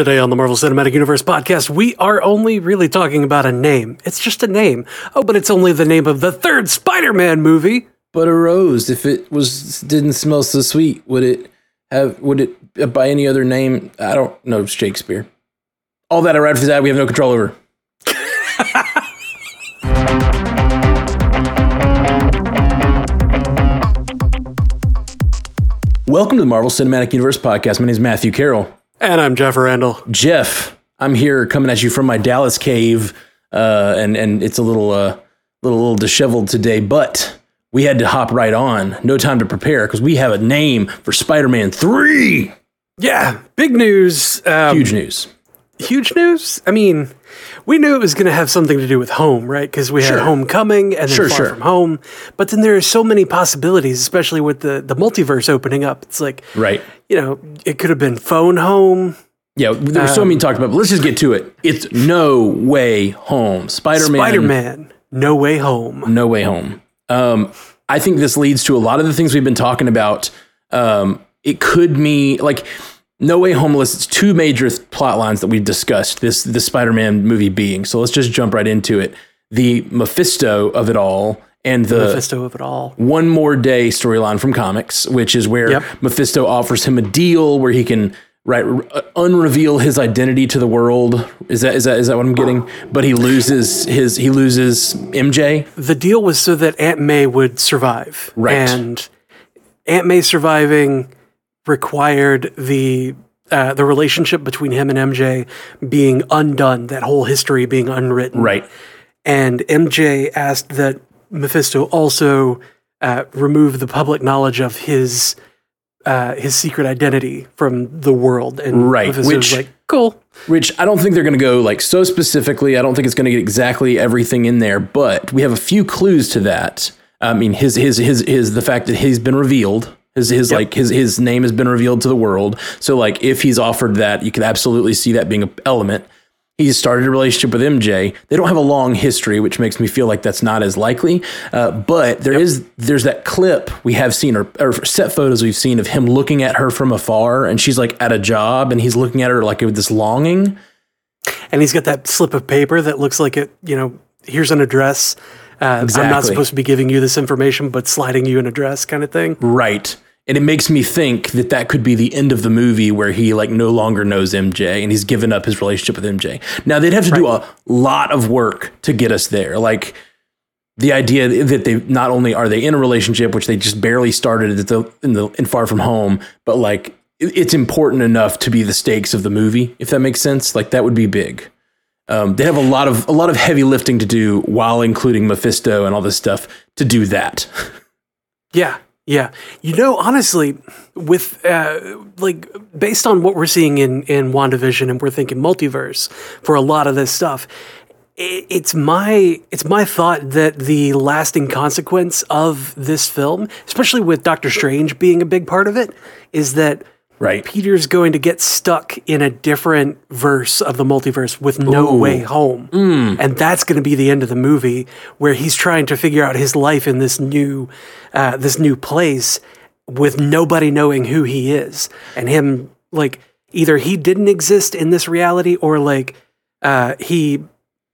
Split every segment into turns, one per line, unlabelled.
Today on the Marvel Cinematic Universe podcast, we are only really talking about a name. It's just a name. Oh, but it's only the name of the third Spider Man movie.
But a rose, if it was didn't smell so sweet, would it have? Would it uh, by any other name? I don't know Shakespeare. All that I read for that we have no control over. Welcome to the Marvel Cinematic Universe podcast. My name is Matthew Carroll.
And I'm Jeff Randall.
Jeff, I'm here coming at you from my Dallas cave, uh, and and it's a little uh, little little disheveled today, but we had to hop right on. No time to prepare because we have a name for Spider-Man Three.
Yeah, big news. Um,
Huge news.
Huge news. I mean, we knew it was going to have something to do with home, right? Because we had
Sure.
Homecoming and then
Sure,
Far
sure.
From Home. But then there are so many possibilities, especially with the the multiverse opening up. It's like,
Right.
you know, it could have been Phone Home.
Yeah, there was so many talked about, but let's just get to it. It's No Way Home. Spider-Man.
Spider Man, No Way Home.
No Way Home. Um, I think this leads to a lot of the things we've been talking about. Um, it could mean like No Way Homeless, it's two major plot lines that we've discussed. This the Spider-Man movie being. So let's just jump right into it. The Mephisto of it all, and the
Mephisto of it all.
One More Day storyline from comics, which is where
Yep.
Mephisto offers him a deal where he can right uh, unreveal his identity to the world. Is that is that is that what I'm getting? But he loses his he loses MJ.
The deal was so that Aunt May would survive.
Right.
And Aunt May surviving required the uh, the relationship between him and MJ being undone, that whole history being unwritten.
Right.
And MJ asked that Mephisto also uh, remove the public knowledge of his uh, his secret identity from the world. And
Right, which-
like, cool.
Which I don't think they're going to go like so specifically. I don't think it's going to get exactly everything in there, but we have a few clues to that. I mean, his his his his the fact that he's been revealed. His his like his his name has been revealed to the world. So like if he's offered that, you could absolutely see that being an element. He's started a relationship with MJ. They don't have a long history, which makes me feel like that's not as likely. Uh, but there is there's that clip we have seen or, or set photos we've seen of him looking at her from afar, and she's like at a job, and he's looking at her like with this longing.
And he's got that slip of paper that looks like it, you know, here's an address. Uh, I'm not supposed to be giving you this information, but sliding you an address kind of thing.
Right. And it makes me think that that could be the end of the movie where he like no longer knows MJ and he's given up his relationship with MJ. Now they'd have to do a lot of work to get us there. Like the idea that they not only are they in a relationship, which they just barely started at the in the in Far From Home, but like it's important enough to be the stakes of the movie, if that makes sense. Like that would be big. Um, they have a lot of a lot of heavy lifting to do while including Mephisto and all this stuff to do that.
Yeah, yeah. You know, honestly, with uh, like based on what we're seeing in in Wandavision, and we're thinking multiverse for a lot of this stuff. It's my it's my thought that the lasting consequence of this film, especially with Doctor Strange being a big part of it, is that
right.
Peter's going to get stuck in a different verse of the multiverse with no way home. And that's going to be the end of the movie where he's trying to figure out his life in this new uh, this new place with nobody knowing who he is and him like either he didn't exist in this reality or like uh, he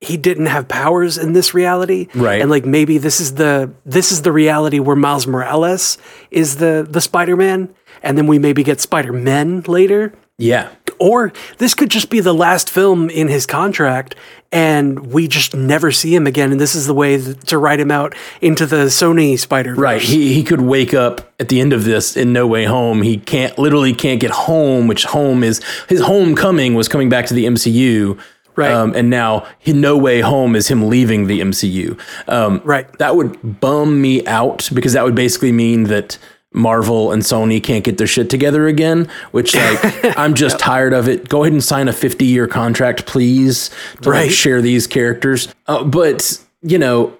he didn't have powers in this reality
Right.
and like maybe this is the this is the reality where Miles Morales is the the Spider-Man and then we maybe get Spider-Men later
Yeah.
or this could just be the last film in his contract and we just never see him again and this is the way to write him out into the Sony Spider-Verse.
Right. He he could wake up at the end of this in No Way Home. He can't literally can't get home, which home is his homecoming was coming back to the MCU.
Right.
Um, and now No Way Home is him leaving the MCU. Um,
Right.
That would bum me out because that would basically mean that Marvel and Sony can't get their shit together again, which like I'm just tired of it. Go ahead and sign a 50 year contract, please, to like, share these characters. Uh, but you know,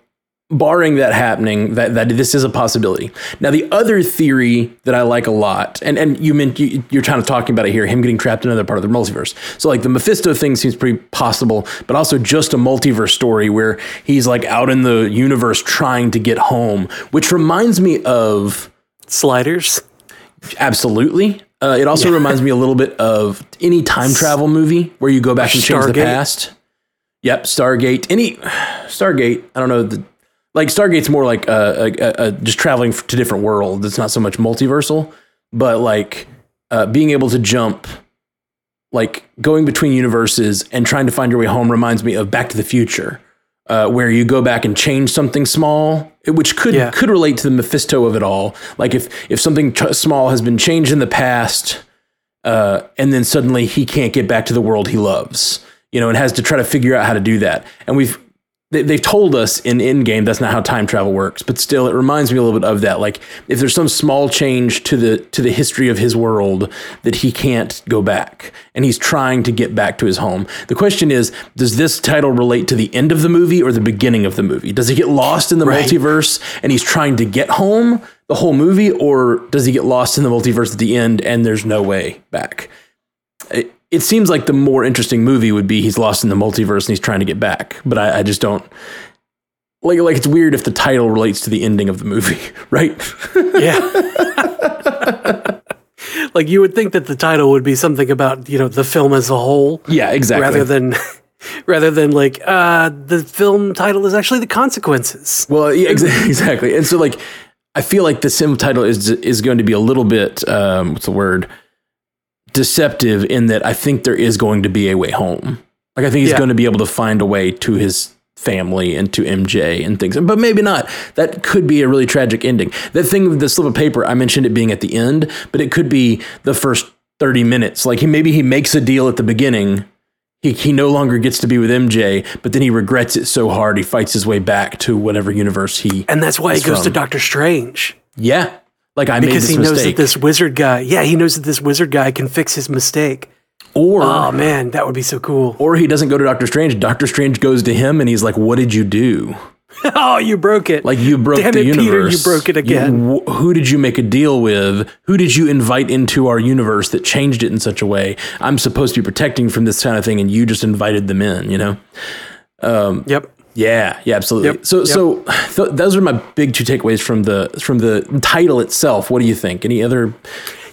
barring that happening, that, that this is a possibility. Now, the other theory that I like a lot, and, and you meant you, you're kind of talking about it here, him getting trapped in another part of the multiverse. So, like the Mephisto thing seems pretty possible, but also just a multiverse story where he's like out in the universe trying to get home, which reminds me of
Sliders.
absolutely. Uh, it also reminds me a little bit of any time travel movie where you go back and change the past. Yep, Stargate. Any Stargate. I don't know. The, like Stargate's more like uh, uh, uh, just traveling to different worlds. It's not so much multiversal, but like uh, being able to jump, like going between universes and trying to find your way home reminds me of Back to the Future, uh, where you go back and change something small, which could
Yeah.
could relate to the Mephisto of it all. Like if if something small has been changed in the past, uh, and then suddenly he can't get back to the world he loves, you know, and has to try to figure out how to do that. And we've they, they've told us in Endgame that's not how time travel works, but still, it reminds me a little bit of that. Like if there's some small change to the to the history of his world that he can't go back, and he's trying to get back to his home. The question is, does this title relate to the end of the movie or the beginning of the movie? Does he get lost in the
Right.
multiverse and he's trying to get home the whole movie, or does he get lost in the multiverse at the end and there's no way back? It, it seems like the more interesting movie would be he's lost in the multiverse and he's trying to get back, but I, I just don't like like it's weird if the title relates to the ending of the movie, right?
Yeah. like you would think that the title would be something about, you know, the film as a whole
yeah, exactly.
rather than rather than like uh the film title is actually the consequences.
Well, yeah, exa- exactly. And so, like, I feel like the sim title is is going to be a little bit um, what's the word deceptive in that I think there is going to be a way home. Like, I think he's
Yeah.
going to be able to find a way to his family and to MJ and things, but maybe not. That could be a really tragic ending. That thing with the slip of paper, I mentioned it being at the end, but it could be the first thirty minutes. Like, he maybe he makes a deal at the beginning. He, he no longer gets to be with MJ, but then he regrets it so hard he fights his way back to whatever universe he
And that's why he goes to Doctor Strange.
yeah. Like I made
Because he knows that this wizard guy, yeah, he knows that this wizard guy can fix his mistake.
or
Oh man, that would be so cool.
or he doesn't go to Doctor Strange. Doctor Strange goes to him and he's like, "What did you do?
oh, you broke it.
Like you broke
Damn
the
it,
universe.
Peter, you broke it again.
You- wh- who did you make a deal with? Who did you invite into our universe that changed it in such a way? I'm supposed to be protecting from this kind of thing, and you just invited them in. You know?
Um, yep.
Yeah, yeah, absolutely.
Yep,
So,
yep.
so th- those are my big two takeaways from the from the title itself. What do you think? Any other?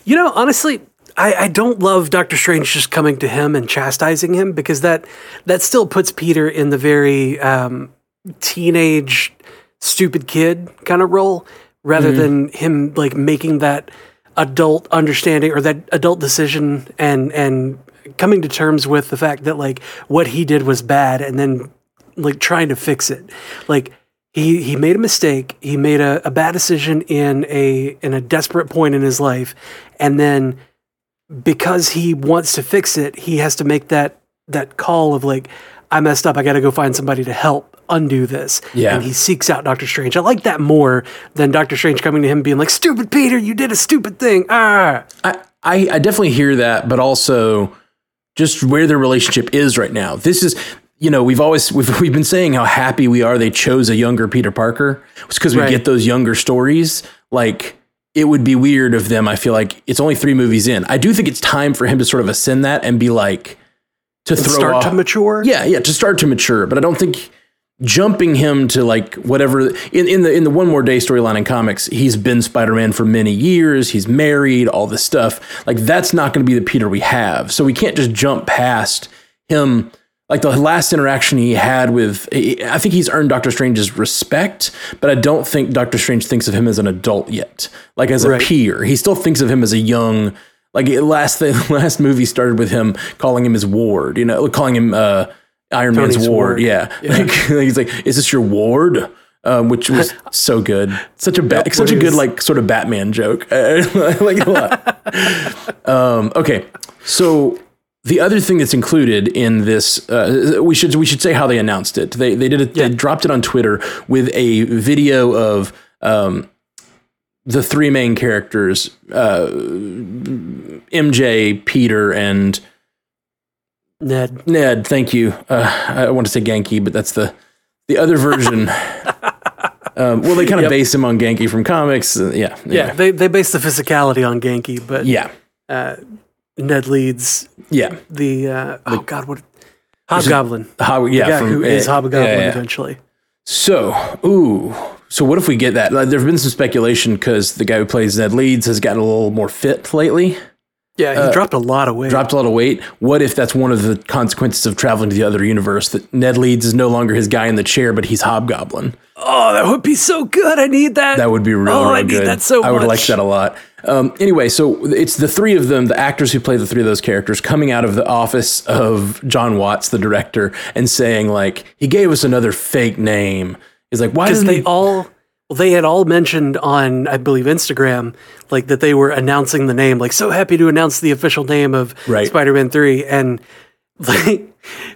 You know, honestly, I, I don't love Doctor Strange just coming to him and chastising him because that that still puts Peter in the very um, teenage stupid kid kind of role rather than him like making that adult understanding or that adult decision and and coming to terms with the fact that like what he did was bad and then like trying to fix it. Like he he made a mistake. He made a, a bad decision in a in a desperate point in his life. And then because he wants to fix it he has to make that that call of like i messed up. I gotta go find somebody to help undo this.
Yeah.
and he seeks out dr strange. I like that more than dr strange coming to him being like stupid peter you did a stupid thing. Ah.
I, I I definitely hear that, but also just where their relationship is right now. This is, you know, we've always we've we've been saying how happy we are they chose a younger Peter Parker. It's because we
Right.
get those younger stories. Like it would be weird of them. I feel like it's only three movies in. I do think it's time for him to sort of ascend that and be like to throw
start
off,
to mature
yeah, yeah, to start to mature. But I don't think jumping him to like whatever in, in the in the one more day storyline in comics, he's been Spider-Man for many years, he's married, all this stuff. Like that's not going to be the Peter we have. So we can't just jump past him like the last interaction he had with I think he's earned Doctor Strange's respect, but I don't think Doctor Strange thinks of him as an adult yet. Like as a
Right.
peer. He still thinks of him as a young like last the last movie started with him calling him his ward, you know, calling him uh Iron Man's ward.
ward.
Yeah. Like, he's like, is this your ward? Um, which was so good. Such a ba- such a good like sort of Batman joke. I like it a lot. um, okay, so the other thing that's included in this, uh, we should we should say how they announced it. They they did it.
Yeah.
They dropped it on Twitter with a video of. Um, the three main characters, uh, MJ, Peter, and
ned
Ned, thank you. Uh, I want to say Ganke, but that's the the other version. um, well, they kind of
Yep.
base him on Ganke from comics. Uh, yeah,
yeah
anyway.
they, they base the physicality on Ganke but
yeah,
ned Leeds
yeah.
the uh, oh god what hobgoblin
How, yeah,
the guy
from,
who is
uh,
hobgoblin
yeah, yeah.
eventually
So, ooh, so what if we get that? Like, there's been some speculation because the guy who plays Ned Leeds has gotten a little more fit lately.
Yeah, he dropped a lot of weight.
dropped a lot of weight. What if that's one of the consequences of traveling to the other universe? That Ned Leeds is no longer his guy in the chair, but he's Hobgoblin.
oh, that would be so good. I need that.
That would be real,
Oh,
real
I need
good.
that so
I would
much.
like that a lot. Um, anyway, so it's the three of them, the actors who play the three of those characters, coming out of the office of John Watts, the director, and saying like, he gave us another fake name. He's like, why
because they
he?
all well, they had all mentioned on I believe Instagram like that they were announcing the name like so happy to announce the official name of
Right.
Spider-Man 3 and like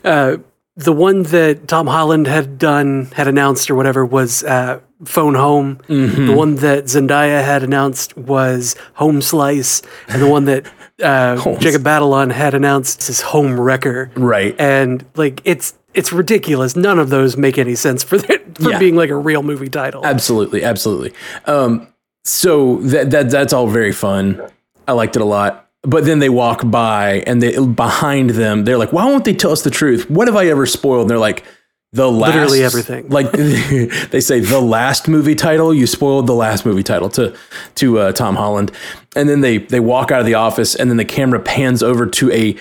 uh the one that Tom Holland had done had announced or whatever was uh Phone Home.
Mm-hmm.
The one that Zendaya had announced was Home Slice and the one that uh, Jacob Batalon had announced is Home Wrecker.
Right.
And like it's it's ridiculous. None of those make any sense for that, for
Yeah.
being like a real movie title.
Absolutely, absolutely. Um, so that that that's all very fun. I liked it a lot. But then they walk by and they behind them, they're like, "Why won't they tell us the truth? What have I ever spoiled?" And they're like, "The last,
Literally everything.
Like they say, the last movie title. You spoiled the last movie title to to uh, Tom Holland." And then they they walk out of the office, and then the camera pans over to a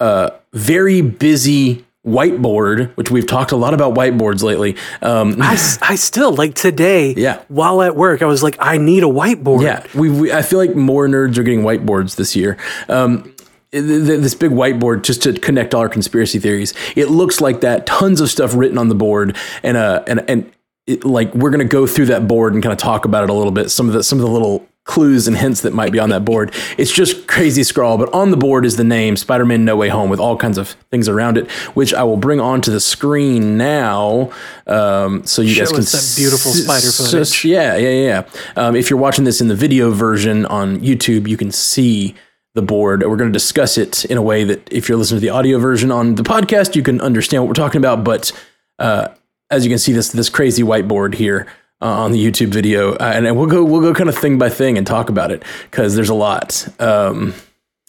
uh, very busy whiteboard, which we've talked a lot about whiteboards lately. Um,
I, I still like today.
Yeah.
While at work, I was like, I need a whiteboard.
Yeah, we, we I feel like more nerds are getting whiteboards this year. Um, th- th- this big whiteboard just to connect all our conspiracy theories. It looks like that. Tons of stuff written on the board, and uh, and and it, like we're gonna go through that board and kind of talk about it a little bit. Some of the some of the little clues and hints that might be on that board. It's just crazy scrawl, but on the board is the name Spider-Man No Way Home with all kinds of things around it, which I will bring onto the screen now, um, so you
Show
guys can
us that beautiful
s-
spider
s-
footage.
yeah, yeah, yeah. Um, if you're watching this in the video version on YouTube, you can see the board. We're going to discuss it in a way that if you're listening to the audio version on the podcast, you can understand what we're talking about. But uh, as you can see, this this crazy whiteboard here uh, on the YouTube video, uh, and, we'll go we'll go kind of thing by thing and talk about it because there's a lot. Um,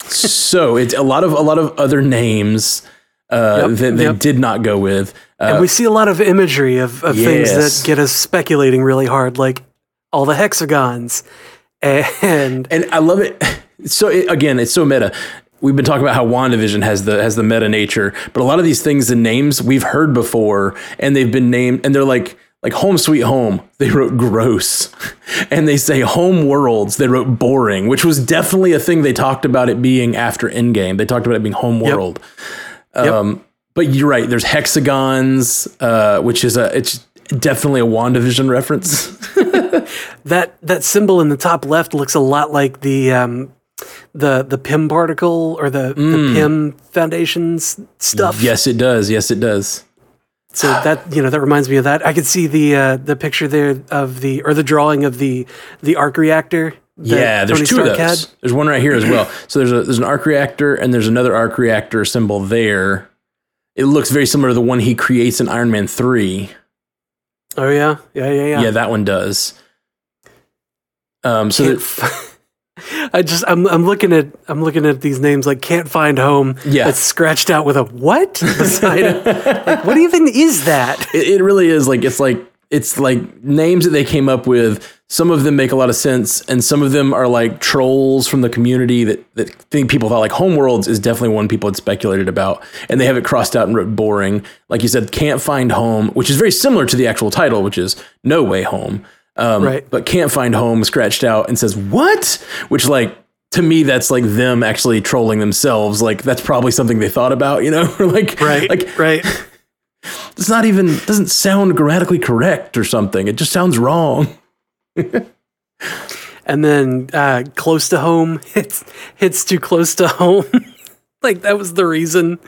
so it's a lot of a lot of other names uh,
Yep,
that they
yep.
did not go with. Uh,
And we see a lot of imagery of, of things that get us speculating really hard, like all the hexagons. And
and I love it. So it, again, it's so meta. We've been talking about how WandaVision has the has the meta nature, but a lot of these things and names we've heard before, and they've been named, and they're like like Home Sweet Home. They wrote gross, and they say Home Worlds. They wrote boring, which was definitely a thing they talked about it being after Endgame. They talked about it being Home World. Yep. Um, but you're right. There's hexagons, uh, which is a it's definitely a WandaVision reference.
that that symbol in the top left looks a lot like the um, the the Pym particle or the, the Pym Foundation's stuff.
yes, it does. Yes, it does.
So that you know that reminds me of that. I could see the uh, the picture there of the or the drawing of the the arc reactor.
Yeah, there's
Tony
two
Stark
of those.
had.
There's one right here as well. So there's a there's an arc reactor and there's another arc reactor symbol there. It looks very similar to the one he creates in Iron Man three.
Oh yeah, yeah, yeah, yeah.
Yeah, that one does. Um, so that,
I just I'm I'm looking at I'm looking at these names like can't find home.
Yeah.
it's scratched out with a what beside it. Like, what even is that?
it, it really is like it's like it's like names that they came up with. Some of them make a lot of sense, and some of them are like trolls from the community that, that think people thought like Homeworlds is definitely one people had speculated about, and they have it crossed out and wrote boring. Like you said, can't find home, which is very similar to the actual title, which is No Way Home. Um,
Right.
But can't find home scratched out and says what? Which like to me that's like them actually trolling themselves. Like that's probably something they thought about, you know? Or like
Right,
like
right.
it's not even doesn't sound grammatically correct or something. It just sounds wrong.
And then uh, close to home hits hits too close to home. like that was the reason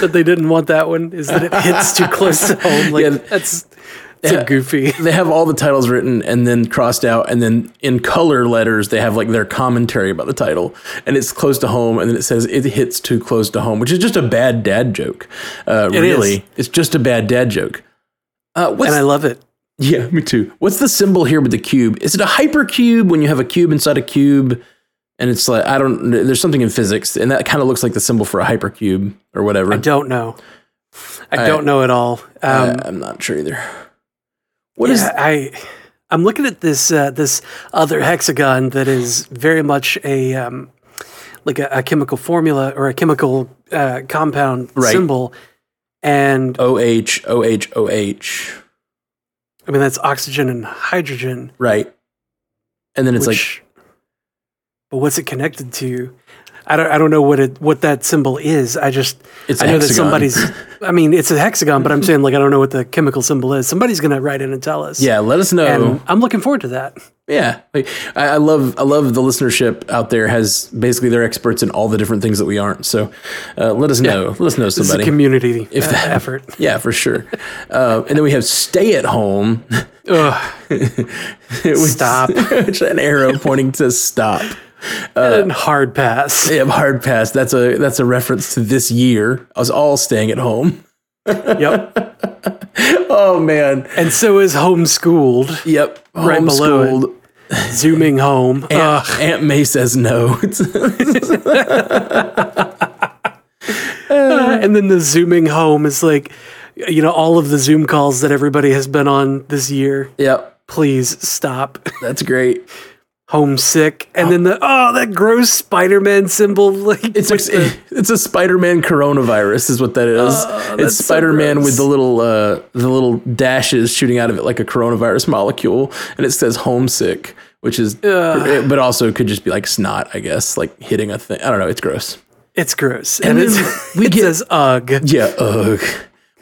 that they didn't want that one is that it hits too close to home. Like
Yeah.
that's it's goofy.
They have all the titles written and then crossed out, and then in color letters they have like their commentary about the title, and it's close to home, and then it says it hits too close to home, which is just a bad dad joke. Uh,
It
really,
is.
it's just a bad dad joke. Uh,
And I love it.
yeah, me too. What's the symbol here with the cube? Is it a hypercube when you have a cube inside a cube? And it's like I don't. There's something in physics, and that kind of looks like the symbol for a hypercube or whatever.
I don't know. I don't know at all. Um,
I, am not sure either. What is?
yeah, I I'm looking at this uh, this other hexagon that is very much a um, like a, a chemical formula or a chemical uh, compound
Right.
symbol, and
O H O H O H.
I mean that's oxygen and hydrogen.
Right. And then it's like
but what's it connected to? I don't. I don't know what it what that symbol is. I just.
It's
I know that somebody's. I mean, it's a hexagon, but I'm saying like I don't know what the chemical symbol is. Somebody's gonna write in and tell us.
yeah, let us know.
And I'm looking forward to that.
Yeah, like, I, I love I love the listenership out there has basically they're experts in all the different things that we aren't. So uh, let us know. Let us know
This is a
somebody.
community
If
uh,
that-
effort.
yeah, for sure. Uh, and then we have stay at home.
Ugh,
which-
Stop.
an arrow pointing to stop.
Uh, and hard pass.
Yeah, hard pass. That's a that's a reference to this year. I was all staying at home.
Yep.
Oh man.
And so is homeschooled,
Yep.
Right below it. Zooming home.
Aunt, Aunt May says no. It's- uh,
and then the zooming home is like, you know, all of the Zoom calls that everybody has been on this year.
yep.
Please stop.
That's great.
Homesick. And then the, oh, that gross Spider Man symbol. Like,
It's a,
the-
it's a Spider-Man coronavirus is what that is.
Oh,
it's Spider-Man
gross.
with the little uh, the little dashes shooting out of it like a coronavirus molecule, and it says homesick, which is but also could just be like snot, I guess, like hitting a thing. I don't know. It's gross.
it's gross. And,
then
it's,
we
it
get-
says ugh.
Yeah. Ugh.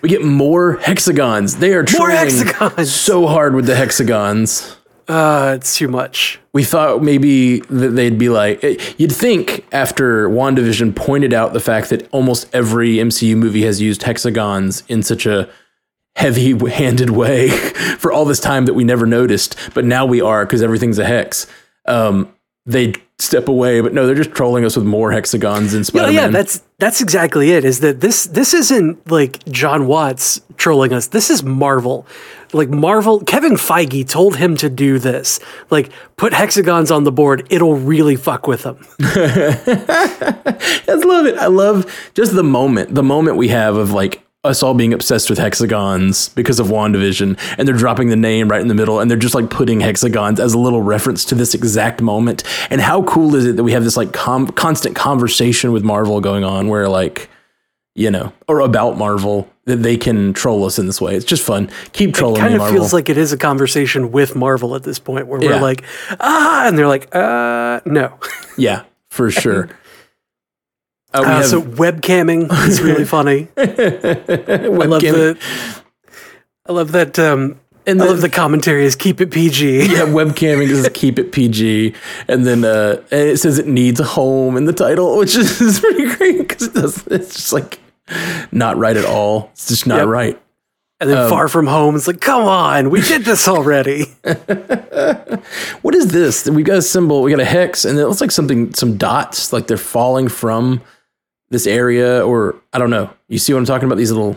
We get more hexagons. They are
More
trying
hexagons.
so hard with the hexagons.
Uh, it's too much.
we thought maybe that they'd be like eh, you'd think after WandaVision pointed out the fact that almost every MCU movie has used hexagons in such a heavy-handed way for all this time that we never noticed, but now we are because everything's a hex. Um, they'd step away, but no, they're just trolling us with more hexagons in
Yeah,
Spider-Man.
yeah, that's that's exactly it. Is that this this isn't like John Watts trolling us. This is Marvel. Like Marvel, Kevin Feige told him to do this. Like put hexagons on the board. It'll really fuck with them.
I love it. I love just the moment, the moment we have of like us all being obsessed with hexagons because of WandaVision, and they're dropping the name right in the middle, and they're just like putting hexagons as a little reference to this exact moment. And how cool is it that we have this like com- constant conversation with Marvel going on where like, you know, or about Marvel that they can troll us in this way. It's just fun. Keep trolling
Kind
me,
of
Marvel.
feels like it is a conversation with Marvel at this point, where
Yeah.
we're like, ah, and they're like, uh, no.
yeah, for sure. Uh, we
Uh,
have
so webcamming is really funny. I love the. I love that. Um,
And
I love the commentary is keep it PG.
yeah, webcamming is keep it PG, and then uh, and it says it needs a home in the title, which is, is pretty great because it. It's just like not right at all. It's just not
Yep.
right.
And
Um,
then Far From Home, it's like, come on, we did this already.
What is this? We've got a symbol. We got a hex, and it looks like something, some dots, like they're falling from this area, or I don't know. You see what I'm talking about? These little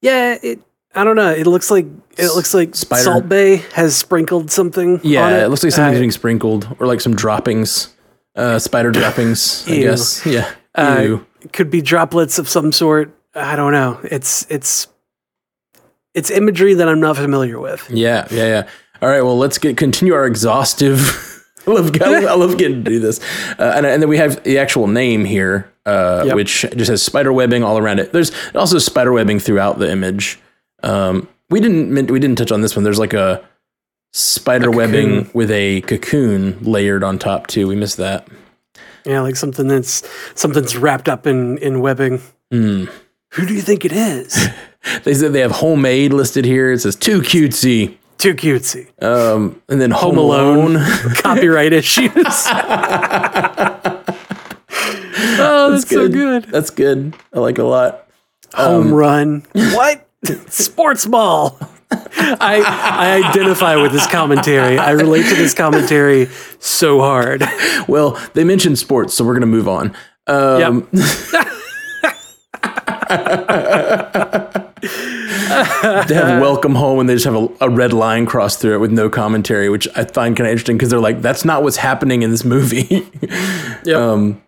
yeah, it. I don't know. It looks like it looks like
Spider-
Salt Bae has sprinkled something.
yeah.
on
It.
it,
looks like something's
Uh,
getting sprinkled, or like some droppings, uh, spider droppings. I
Ew.
guess. Yeah.
uh, could be droplets of some sort. I don't know. It's it's it's imagery that I'm not familiar with.
Yeah, yeah, yeah. All right, well, let's get continue our exhaustive. I love, I love, I love getting to do this, uh, and, and then we have the actual name here, uh,
Yep.
which just has spider webbing all around it. There's also spider webbing throughout the image. Um, we didn't we didn't touch on this one. There's like a spider webbing with a cocoon layered on top too. We missed that.
Yeah, like something that's something's wrapped up in in webbing.
Hmm.
Who do you think it is?
They said they have homemade listed here. It says too cutesy,
Too cutesy.
um, and then Home,
Home Alone.
Alone.
Copyright issues. oh, that's, so good.
That's good. I like it a lot.
Home run. What? Sports ball. I I identify with this commentary. I relate to this commentary so hard.
Well, they mentioned sports, so we're going to move on. Um, they have welcome home and they just have a, a red line crossed through it with no commentary, which I find kind of interesting because they're like, that's not what's happening in this movie.
Yep.
Um,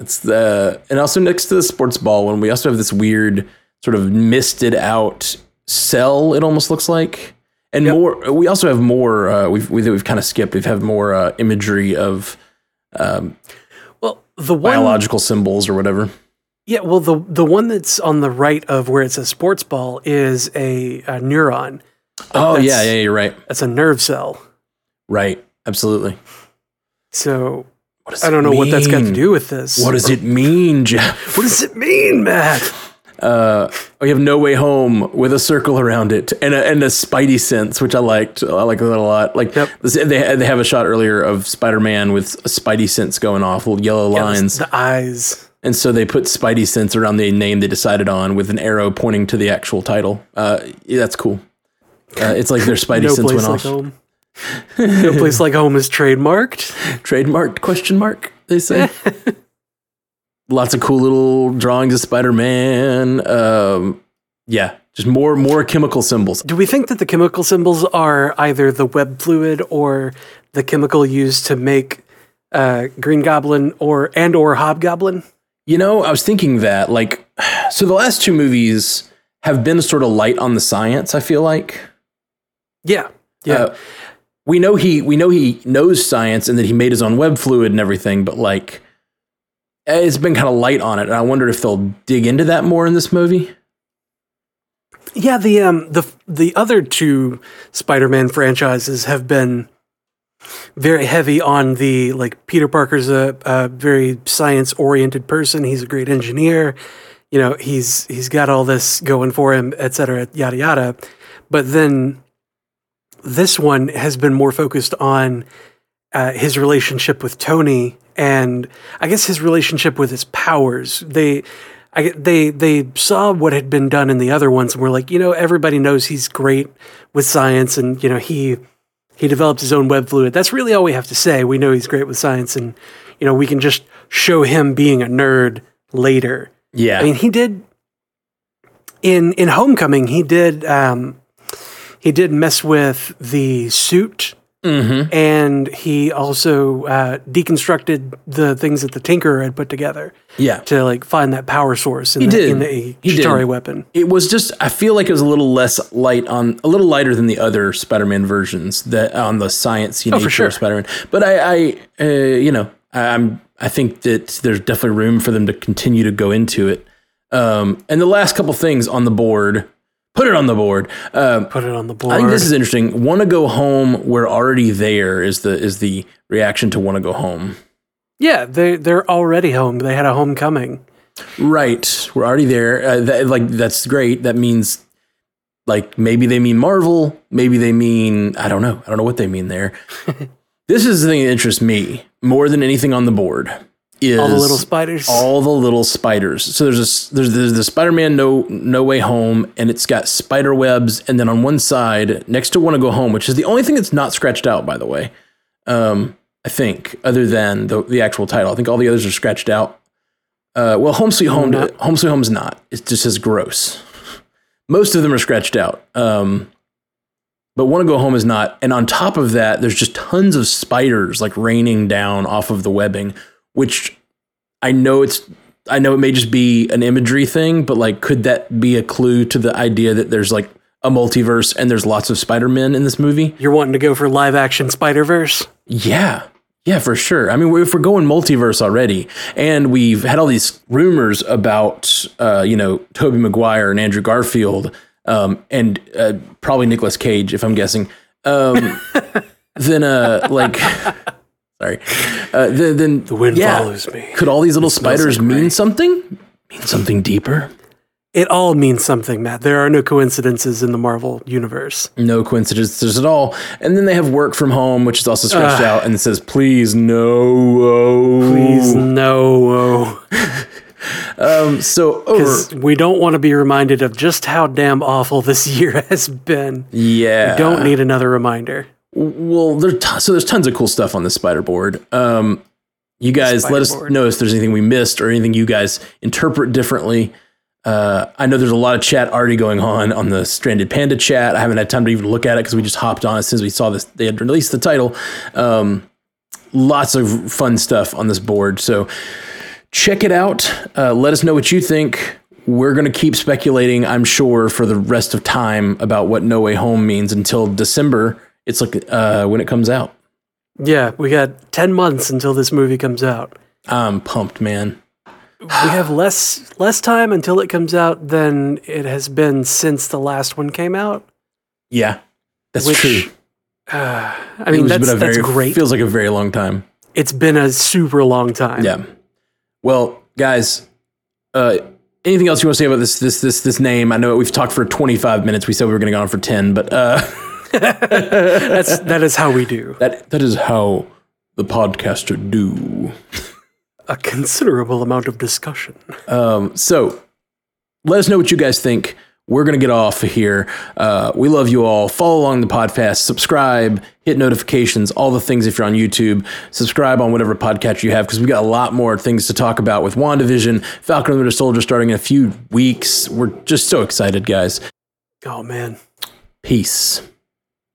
it's the and also next to the sports ball one, we also have this weird sort of misted out cell. It almost looks like, and more. We also have more. Uh, we've we, we've kind of skipped. We've had more uh, imagery of
well, the one
biological symbols or whatever.
Yeah, well, the the one that's on the right of where it says sports ball is a, a neuron.
Oh
that's-
yeah, yeah, you're right.
That's a nerve cell.
Right, absolutely.
So
What
I don't know what that's got to do with this.
What does it mean, Jeff?
What does it mean, Matt?
Uh, we have No Way Home with a circle around it and a, and a Spidey sense, which I liked. I like that a lot. Like
Yep.
they they have a shot earlier of Spider Man with a Spidey sense going off, little yellow
Yeah,
lines,
the eyes.
And so they put Spidey sense around the name they decided on with an arrow pointing to the actual title. Uh, yeah, that's cool. Uh, it's like their Spidey
No
sense
place
went
like
off.
home. no place like home is trademarked.
Trademarked question mark? They say. Lots of cool little drawings of Spider Man. Um, yeah, just more more chemical symbols.
Do we think that the chemical symbols are either the web fluid or the chemical used to make uh, Green Goblin or and or Hobgoblin?
You know, I was thinking that, like, so the last two movies have been sort of light on the science. I feel like,
Yeah, yeah.
Uh, we know he we know he knows science and that he made his own web fluid and everything, but like, it's been kind of light on it. And I wondered if they'll dig into that more in this movie.
Yeah, the um the the other two Spider-Man franchises have been very heavy on the like Peter Parker's a, a very science-oriented person. He's a great engineer. You know, he's he's got all this going for him, et cetera, yada yada. But then this one has been more focused on uh, his relationship with Tony and I guess his relationship with his powers. They, I, they, they saw what had been done in the other ones and were like, you know, everybody knows he's great with science, and you know he he developed his own web fluid. That's really all we have to say. We know he's great with science, and you know we can just show him being a nerd later.
Yeah,
I mean, he did in in Homecoming. He did um, he did mess with the suit,
mm-hmm.
and he also uh, deconstructed the things that the Tinkerer had put together
yeah.
to like find that power source in
He
the
did.
in the
He
Chitauri
did.
weapon.
It was just I feel like it was a little less light on a little lighter than the other Spider-Man versions that on the science nature
Oh, sure.
of Spider-Man. But I, I uh, you know, I- I'm I think that there's definitely room for them to continue to go into it. Um, and the last couple things on the board, put it on the board. Um,
Put it on the board.
I think this is interesting. Want to go home? We're already there. Is the is the reaction to want to go home?
yeah, they they're already home. They had a homecoming.
Right, we're already there. Uh, that, like that's great. That means like maybe they mean Marvel, maybe they mean I don't know. I don't know what they mean there. this is the thing that interests me more than anything on the board. Is
All the little spiders.
all the little spiders. So there's a there's, there's the Spider-Man No No Way Home, and it's got spider webs, and then on one side next to Want to Go Home, which is the only thing that's not scratched out, by the way. Um, I think other than the the actual title, I think all the others are scratched out. Uh, well, Home Sweet Home,
Not-
Home Sweet Home's not. It just says gross. Most of them are scratched out. Um, but Want to Go Home is not. And on top of that, there's just tons of spiders like raining down off of the webbing, which I know it's. I know it may just be an imagery thing, but like, could that be a clue to the idea that there's like a multiverse and there's lots of Spider Men in this movie?
You're wanting to go for live action Spider Verse?
Yeah. Yeah, for sure. I mean, if we're going multiverse already, and we've had all these rumors about, uh, you know, Tobey Maguire and Andrew Garfield, um, and uh, probably Nicolas Cage, if I'm guessing, um, then, uh, like, sorry, uh, then, then
The wind
yeah,
follows me.
Could all these little spiders
like
mean
rain.
something? Mean something deeper?
It all means something, Matt. There are no coincidences in the Marvel universe.
No coincidences at all. And then they have work from home, which is also scratched
Ugh.
out, and it says, "Please no."
Please, no.
Um, so over.
'Cause we don't want to be reminded of just how damn awful this year has been.
Yeah.
We Don't need another reminder.
Well, there's t- so there's tons of cool stuff on the spider board. Um, you guys let us
board.
know if there's anything we missed or anything you guys interpret differently. Uh, I know there's a lot of chat already going on on the Stranded Panda chat. I haven't had time to even look at it because we just hopped on as soon as we saw this. They had released the title. Um, lots of fun stuff on this board. So check it out. Uh, let us know what you think. We're going to keep speculating, I'm sure, for the rest of time about what No Way Home means until December. It's like uh, when it comes out.
Yeah, we got 10 months until this movie comes out.
I'm pumped, man.
we have less less time until it comes out than it has been since the last one came out.
Yeah, that's
Which,
true.
I mean, that's, that's
very
great.
feels like a very long time.
it's been a super long time.
Yeah. Well, guys, uh, anything else you want to say about this this this this name? I know we've talked for 25 minutes. We said we were going to go on for 10, but uh,
That's that is how we do.
that that is how the podcaster do.
A considerable amount of discussion.
Um, So, let us know what you guys think. We're going to get off of here. Uh, we love you all. Follow along the podcast, subscribe, hit notifications, all the things if you're on YouTube. Subscribe on whatever podcast you have because we got a lot more things to talk about with WandaVision, Falcon and the Winter Soldier starting in a few weeks. We're just so excited, guys.
Oh man.
Peace.